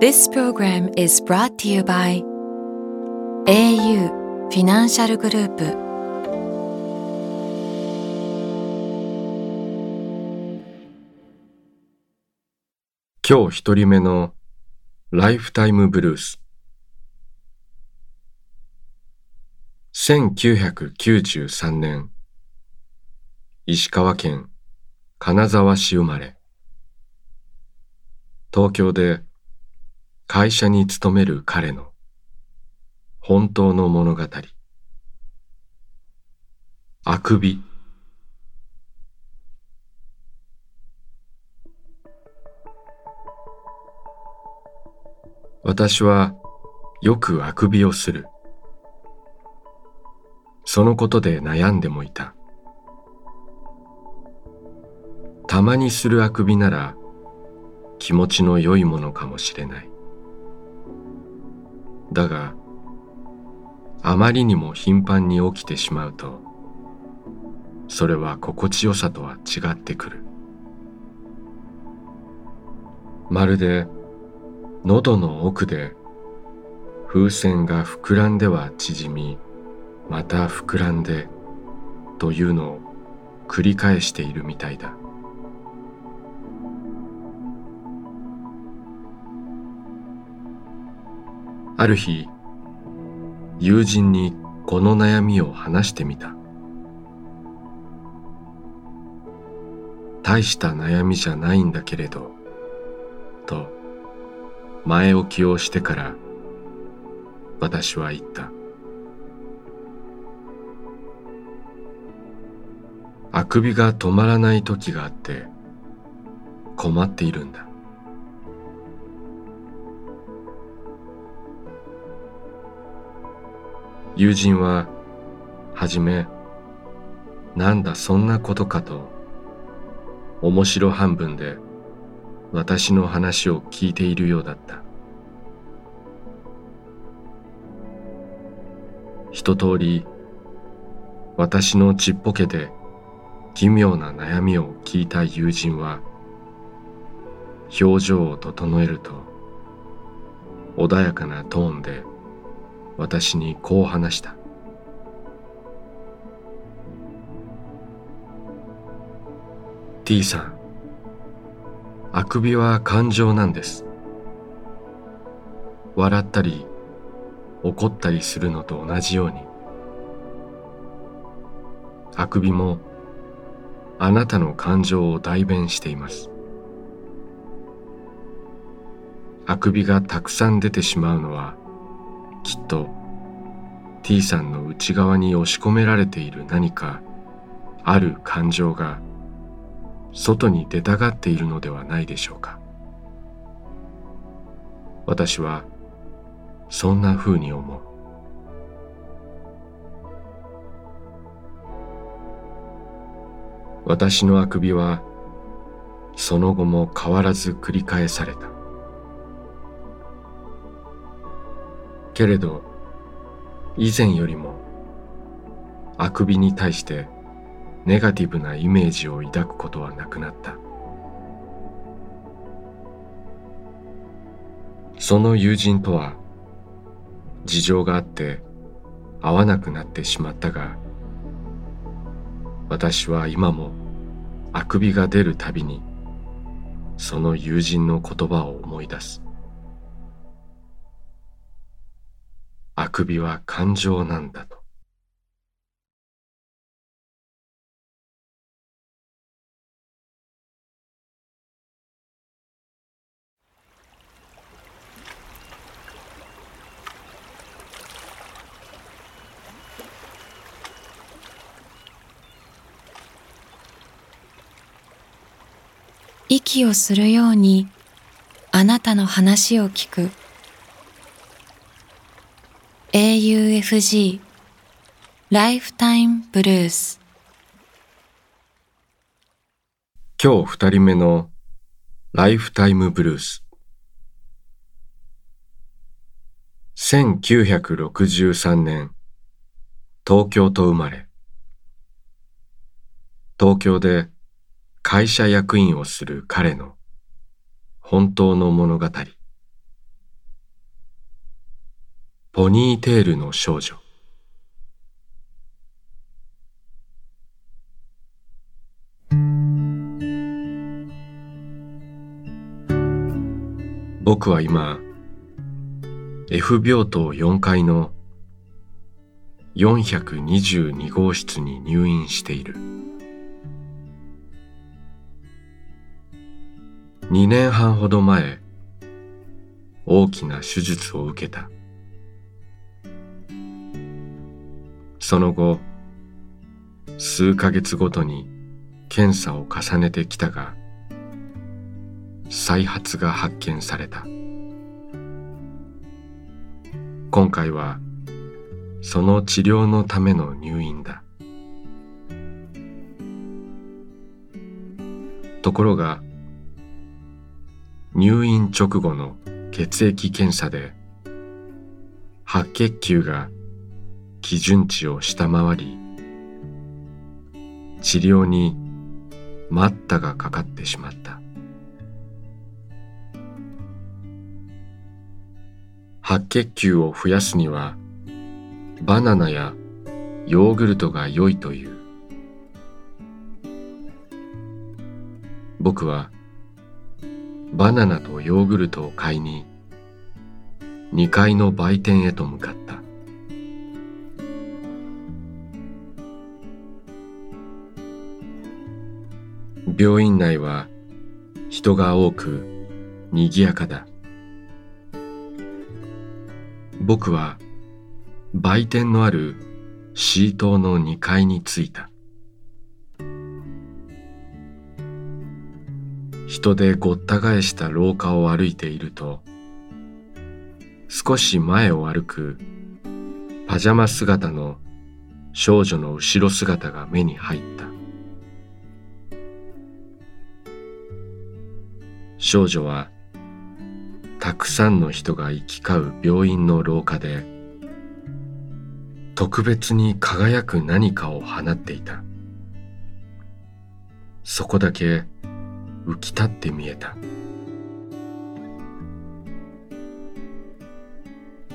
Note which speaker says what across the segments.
Speaker 1: This program is brought to you by au フィナンシャルグループ
Speaker 2: 今日一人目のライフタイムブルース1993年石川県金沢市生まれ東京で会社に勤める彼の本当の物語。あくび。私はよくあくびをする。そのことで悩んでもいた。たまにするあくびなら気持ちの良いものかもしれない。だがあまりにも頻繁に起きてしまうとそれは心地よさとは違ってくる。まるで喉の奥で風船が膨らんでは縮みまた膨らんでというのを繰り返しているみたいだ。ある日友人にこの悩みを話してみた。大した悩みじゃないんだけれどと前置きをしてから私は言った。あくびが止まらない時があって困っているんだ。友人ははじめなんだそんなことかと面白半分で私の話を聞いているようだった。一通り私のちっぽけで奇妙な悩みを聞いた友人は表情を整えると穏やかなトーンで私にこう話した。T さんあくびは感情なんです。笑ったり怒ったりするのと同じように。あくびもあなたの感情を代弁しています。あくびがたくさん出てしまうのはきっと T さんの内側に押し込められている何かある感情が外に出たがっているのではないでしょうか。私はそんなふうに思う。私のあくびはその後も変わらず繰り返された。けれど以前よりもあくびに対してネガティブなイメージを抱くことはなくなった。その友人とは事情があって会わなくなってしまったが私は今もあくびが出るたびにその友人の言葉を思い出す。あくびは感情なんだと。
Speaker 1: 息をするようにあなたの話を聞く。AUFG ライフタイムブルース
Speaker 2: 今日二人目のライフタイムブルース1963年東京と生まれ。東京で会社役員をする彼の本当の物語。ポニーテールの少女。僕は今 F 病棟4階の422号室に入院している。2年半ほど前大きな手術を受けた。その後数ヶ月ごとに検査を重ねてきたが再発が発見された。今回はその治療のための入院だ。ところが入院直後の血液検査で白血球が基準値を下回り治療に待ったがかかってしまった。白血球を増やすにはバナナやヨーグルトが良いという。僕はバナナとヨーグルトを買いに2階の売店へと向かった。病院内は人が多く賑やかだ。僕は売店のある C 棟の2階に着いた。人でごった返した廊下を歩いていると少し前を歩くパジャマ姿の少女の後ろ姿が目に入った。少女はたくさんの人が行き交う病院の廊下で特別に輝く何かを放っていた。そこだけ浮き立って見えた。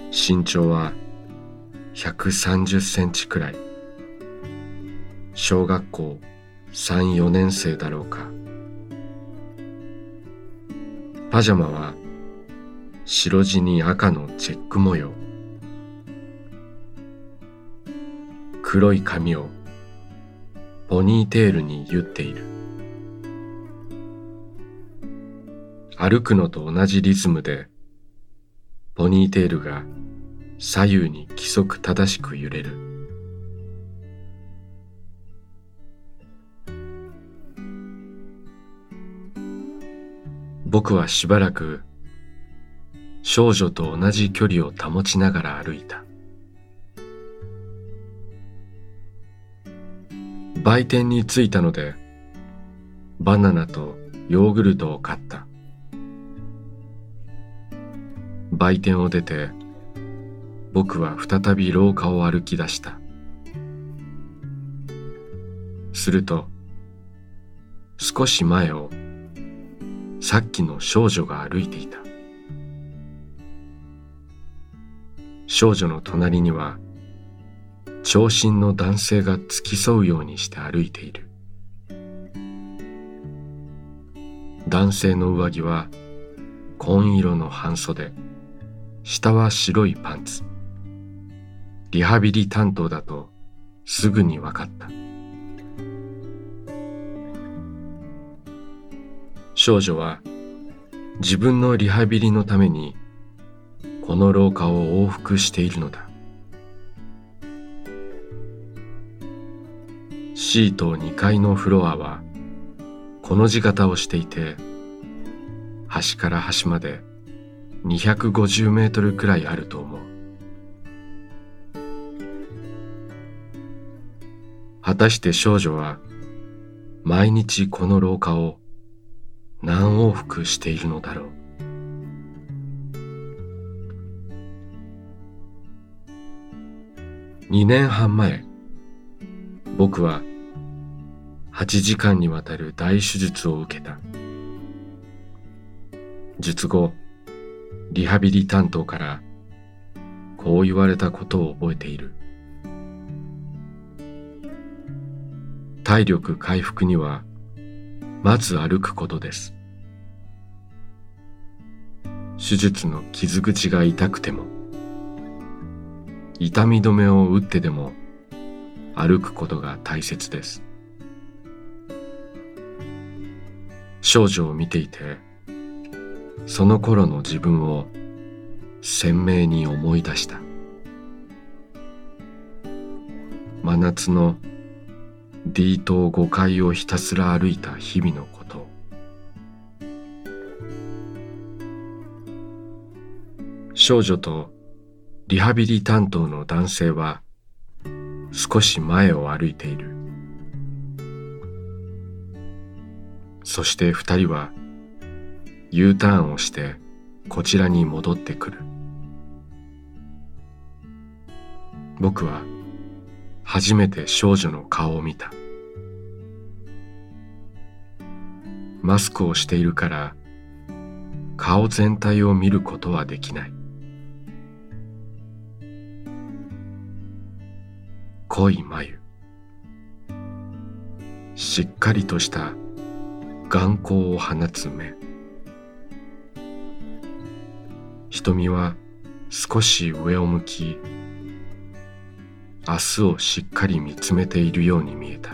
Speaker 2: 身長は130センチくらい。小学校34年生だろうか。パジャマは白地に赤のチェック模様。黒い髪をポニーテールに結っている。歩くのと同じリズムでポニーテールが左右に規則正しく揺れる。僕はしばらく少女と同じ距離を保ちながら歩いた。売店に着いたのでバナナとヨーグルトを買った。売店を出て僕は再び廊下を歩き出した。すると少し前をさっきの少女が歩いていた。少女の隣には長身の男性が付き添うようにして歩いている。男性の上着は紺色の半袖。下は白いパンツ。リハビリ担当だとすぐに分かった。少女は自分のリハビリのためにこの廊下を往復しているのだ。シート2階のフロアはこの字型をしていて端から端まで250メートルくらいあると思う。果たして少女は毎日この廊下を何往復しているのだろう。2年半前僕は8時間にわたる大手術を受けた。術後リハビリ担当からこう言われたことを覚えている。体力回復にはまず歩くことです。手術の傷口が痛くても痛み止めを打ってでも歩くことが大切です。少女を見ていてその頃の自分を鮮明に思い出した。真夏の D 棟5階をひたすら歩いた日々のこと。少女とリハビリ担当の男性は少し前を歩いている。そして二人は U ターンをしてこちらに戻ってくる。僕は初めて少女の顔を見た。マスクをしているから顔全体を見ることはできない。濃い眉。しっかりとした眼光を放つ目。瞳は少し上を向き明日をしっかり見つめているように見えた。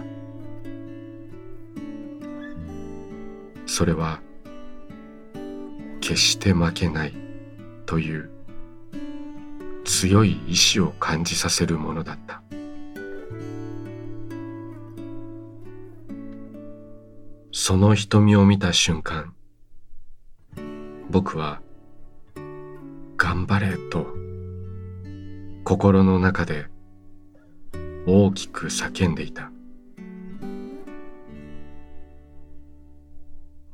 Speaker 2: それは決して負けないという強い意志を感じさせるものだった。その瞳を見た瞬間僕は頑張れと心の中で大きく叫んでいた。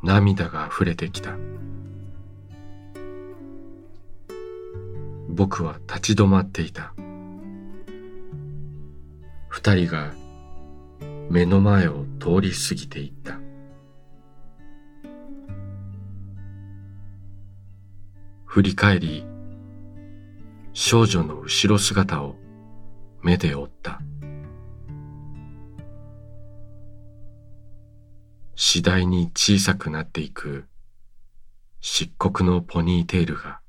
Speaker 2: 涙が溢れてきた。僕は立ち止まっていた。二人が目の前を通り過ぎていった。振り返り少女の後ろ姿を目で追った。次第に小さくなっていく漆黒のポニーテールが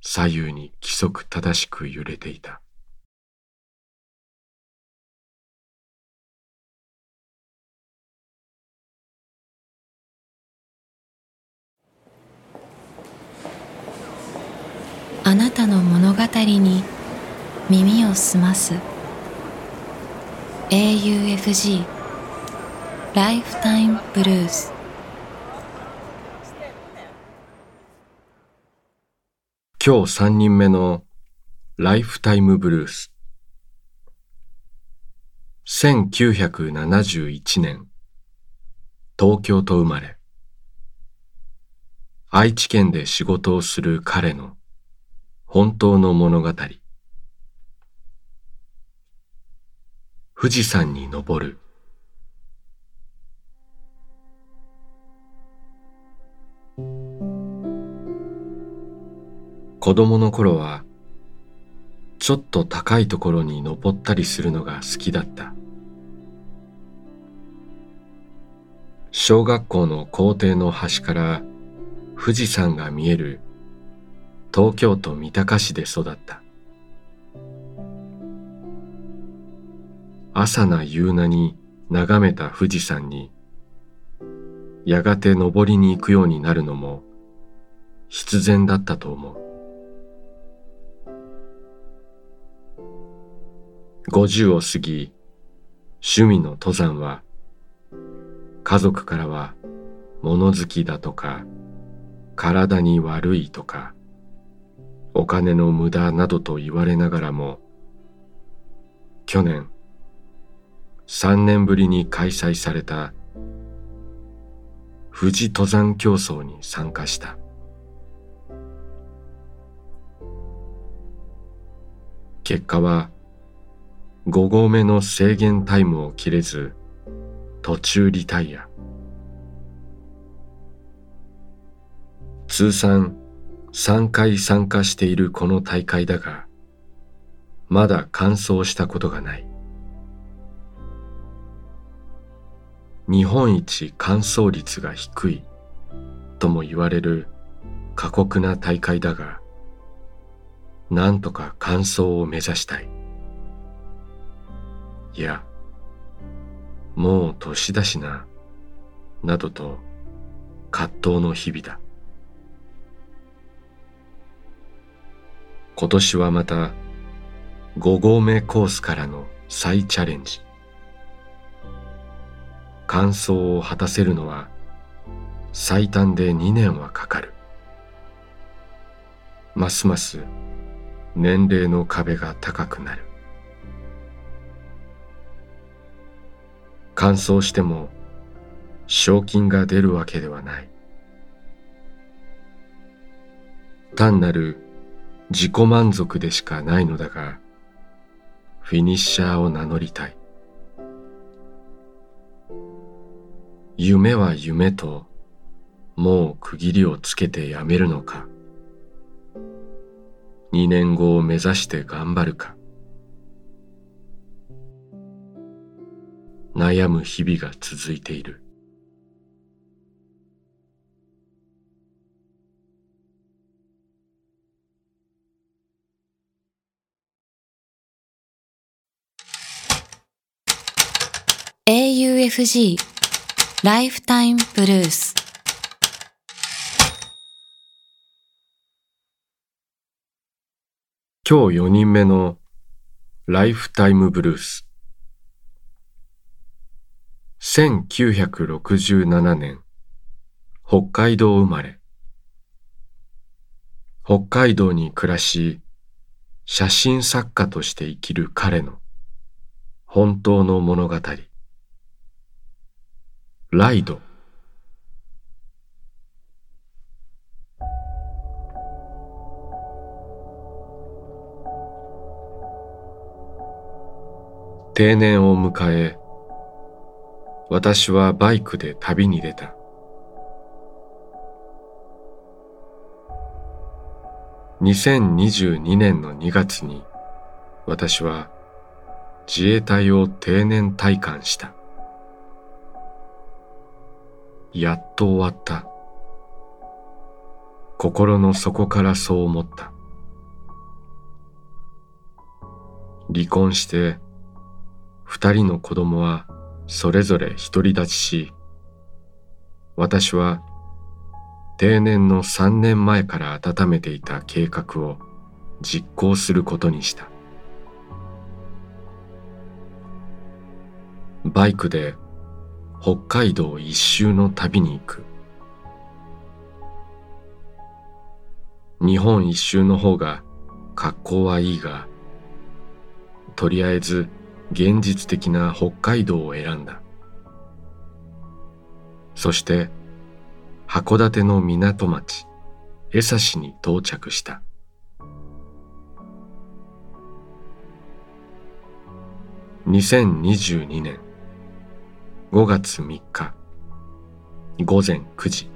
Speaker 2: 左右に規則正しく揺れていた。
Speaker 1: あなたの物語に耳を澄ます。AUFG ライフタイムブルース
Speaker 2: 今日三人目のライフタイムブルース1971年東京と生まれ。愛知県で仕事をする彼の本当の物語。富士山に登る。子供の頃はちょっと高いところに登ったりするのが好きだった。小学校の校庭の端から富士山が見える東京都三鷹市で育った。朝な夕なに眺めた富士山にやがて登りに行くようになるのも必然だったと思う。50を過ぎ趣味の登山は家族からは物好きだとか体に悪いとかお金の無駄などと言われながらも去年3年ぶりに開催された富士登山競争に参加した。結果は5合目の制限タイムを切れず途中リタイア。通算3回参加しているこの大会だがまだ完走したことがない。日本一完走率が低いとも言われる過酷な大会だがなんとか完走を目指したい。いやもう年だしななどと葛藤の日々だ。今年はまた5合目コースからの再チャレンジ。完走を果たせるのは最短で2年はかかる。ますます年齢の壁が高くなる。完走しても賞金が出るわけではない。単なる自己満足でしかないのだがフィニッシャーを名乗りたい。夢は夢ともう区切りをつけてやめるのか。2年後を目指して頑張るか。悩む日々が続いている。
Speaker 1: AUFG ライフタイムブルース
Speaker 2: 今日4人目のライフタイムブルース1967年北海道生まれ。北海道に暮らし写真作家として生きる彼の本当の物語。ライド。定年を迎え私はバイクで旅に出た2022年の2月に私は自衛隊を定年退官したやっと終わった。心の底からそう思った。離婚して二人の子供はそれぞれ独り立ちし、私は定年の三年前から温めていた計画を実行することにした。バイクで北海道一周の旅に行く日本一周の方が格好はいいがとりあえず現実的な北海道を選んだ。そして函館の港町江差に到着した。2022年5月3日午前9時。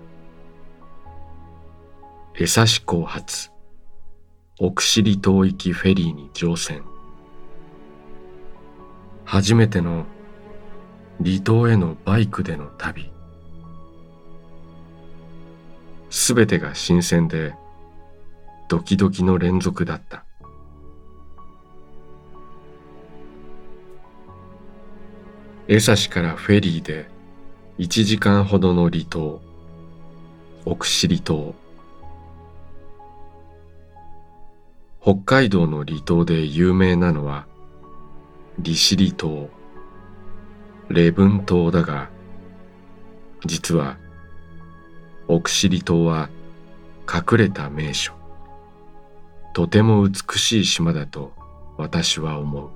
Speaker 2: 江差港発奥尻島行きフェリーに乗船。初めての離島へのバイクでの旅。すべてが新鮮でドキドキの連続だった。江差からフェリーで1時間ほどの離島奥尻島。北海道の離島で有名なのは利尻島、礼文島だが、実は奥尻島は隠れた名所。とても美しい島だと私は思う。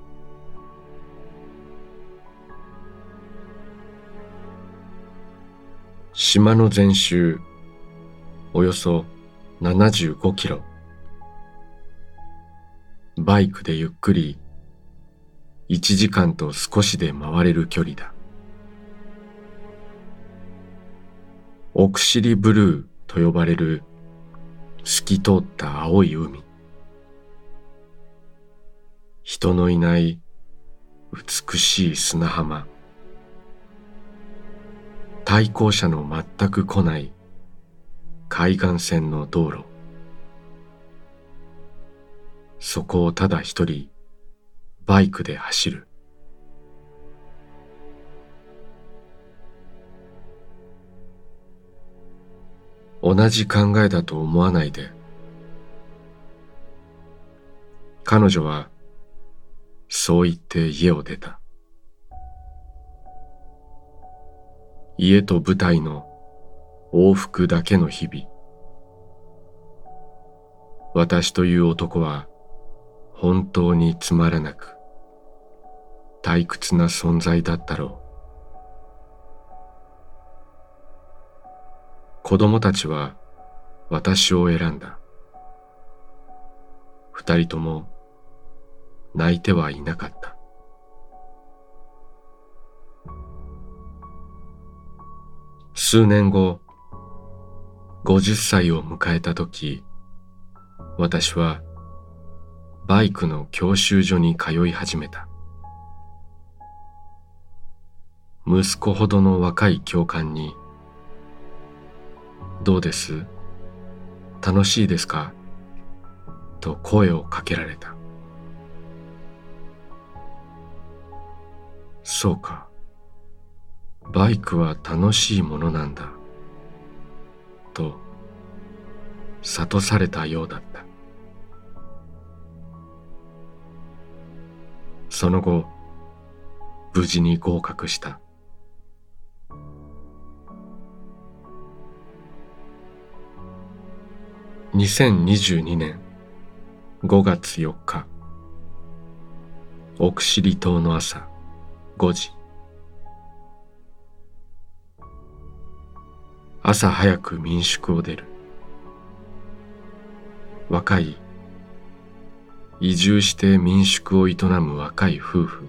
Speaker 2: 島の全周、およそ75キロ。バイクでゆっくり1時間と少しで回れる距離だ。奥尻ブルーと呼ばれる透き通った青い海。人のいない美しい砂浜。対向車の全く来ない海岸線の道路。そこをただ一人バイクで走る。同じ考えだと思わないで。彼女はそう言って家を出た。家と舞台の往復だけの日々。私という男は本当につまらなく。退屈な存在だったろう。子供たちは私を選んだ。二人とも泣いてはいなかった。数年後50歳を迎えた時私はバイクの教習所に通い始めた。息子ほどの若い教官に「どうです？楽しいですか?」と声をかけられたそうか。バイクは楽しいものなんだ。と、諭されたようだった。その後、無事に合格した。2022年5月4日奥尻島の朝5時朝早く民宿を出る。若い移住して民宿を営む若い夫婦。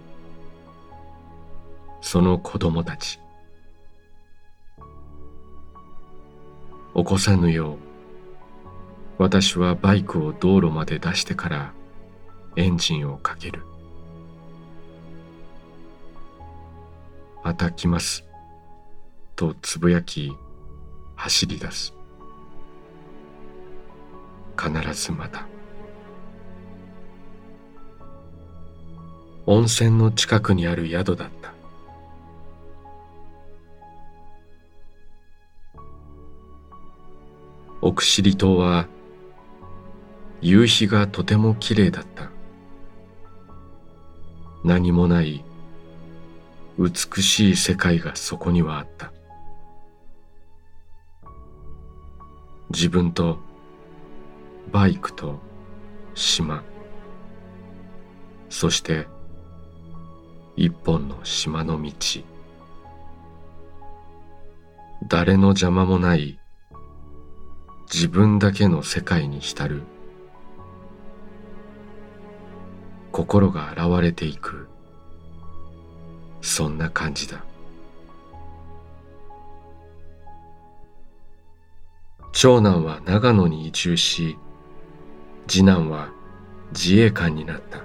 Speaker 2: その子供たち。起こさぬよう私はバイクを道路まで出してからエンジンをかけるまた来ます。とつぶやき、走り出す。必ずまた。温泉の近くにある宿だった。奥尻島は夕日がとてもきれいだった。何もない美しい世界がそこにはあった。自分とバイクと島。そして一本の島の道。誰の邪魔もない自分だけの世界に浸る。心が現れていく。そんな感じだ。長男は長野に移住し次男は自衛官になった。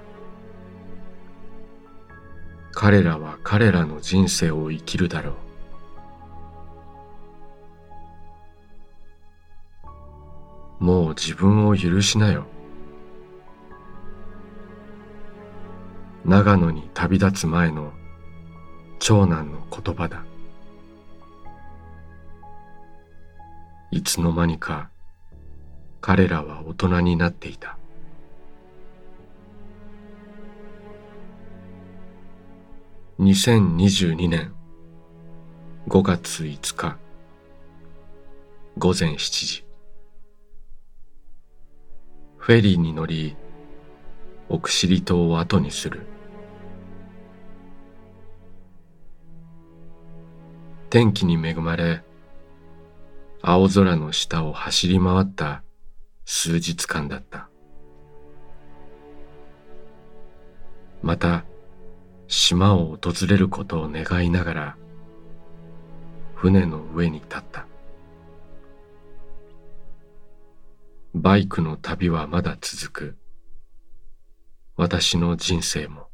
Speaker 2: 彼らは彼らの人生を生きるだろう。もう自分を許しなよ。長野に旅立つ前の長男の言葉だ。いつの間にか彼らは大人になっていた。2022年5月5日午前7時。フェリーに乗り奥尻島を後にする。天気に恵まれ青空の下を走り回った数日間だった。また島を訪れることを願いながら船の上に立った。バイクの旅はまだ続く。私の人生も。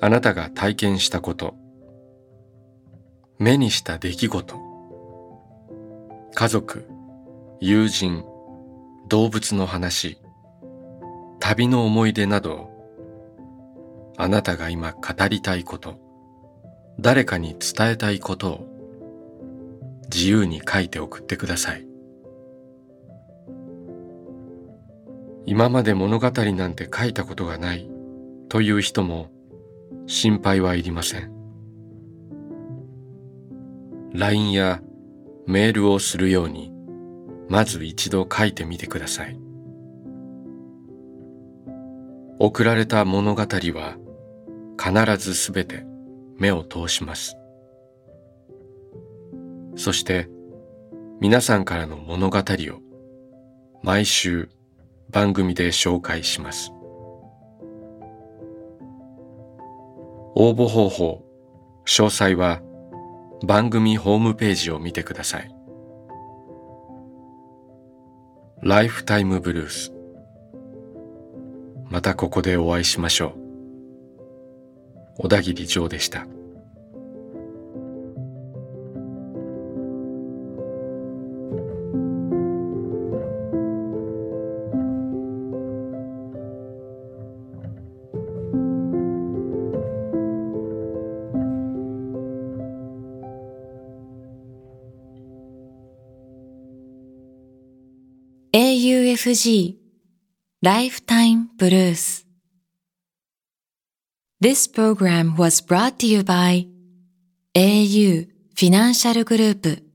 Speaker 2: あなたが体験したこと、目にした出来事、家族、友人、動物の話、旅の思い出など、あなたが今語りたいこと、誰かに伝えたいことを。自由に書いて送ってください。今まで物語なんて書いたことがない。という人も心配はいりません。LINE やメールをするようにまず一度書いてみてください。送られた物語は必ずすべて目を通します。そして皆さんからの物語を毎週番組で紹介します。応募方法、詳細は番組ホームページを見てください。ライフタイムブルース。またここでお会いしましょう。小田切城でした。
Speaker 1: LG Lifetime Blues This program was brought to you by AU Financial Group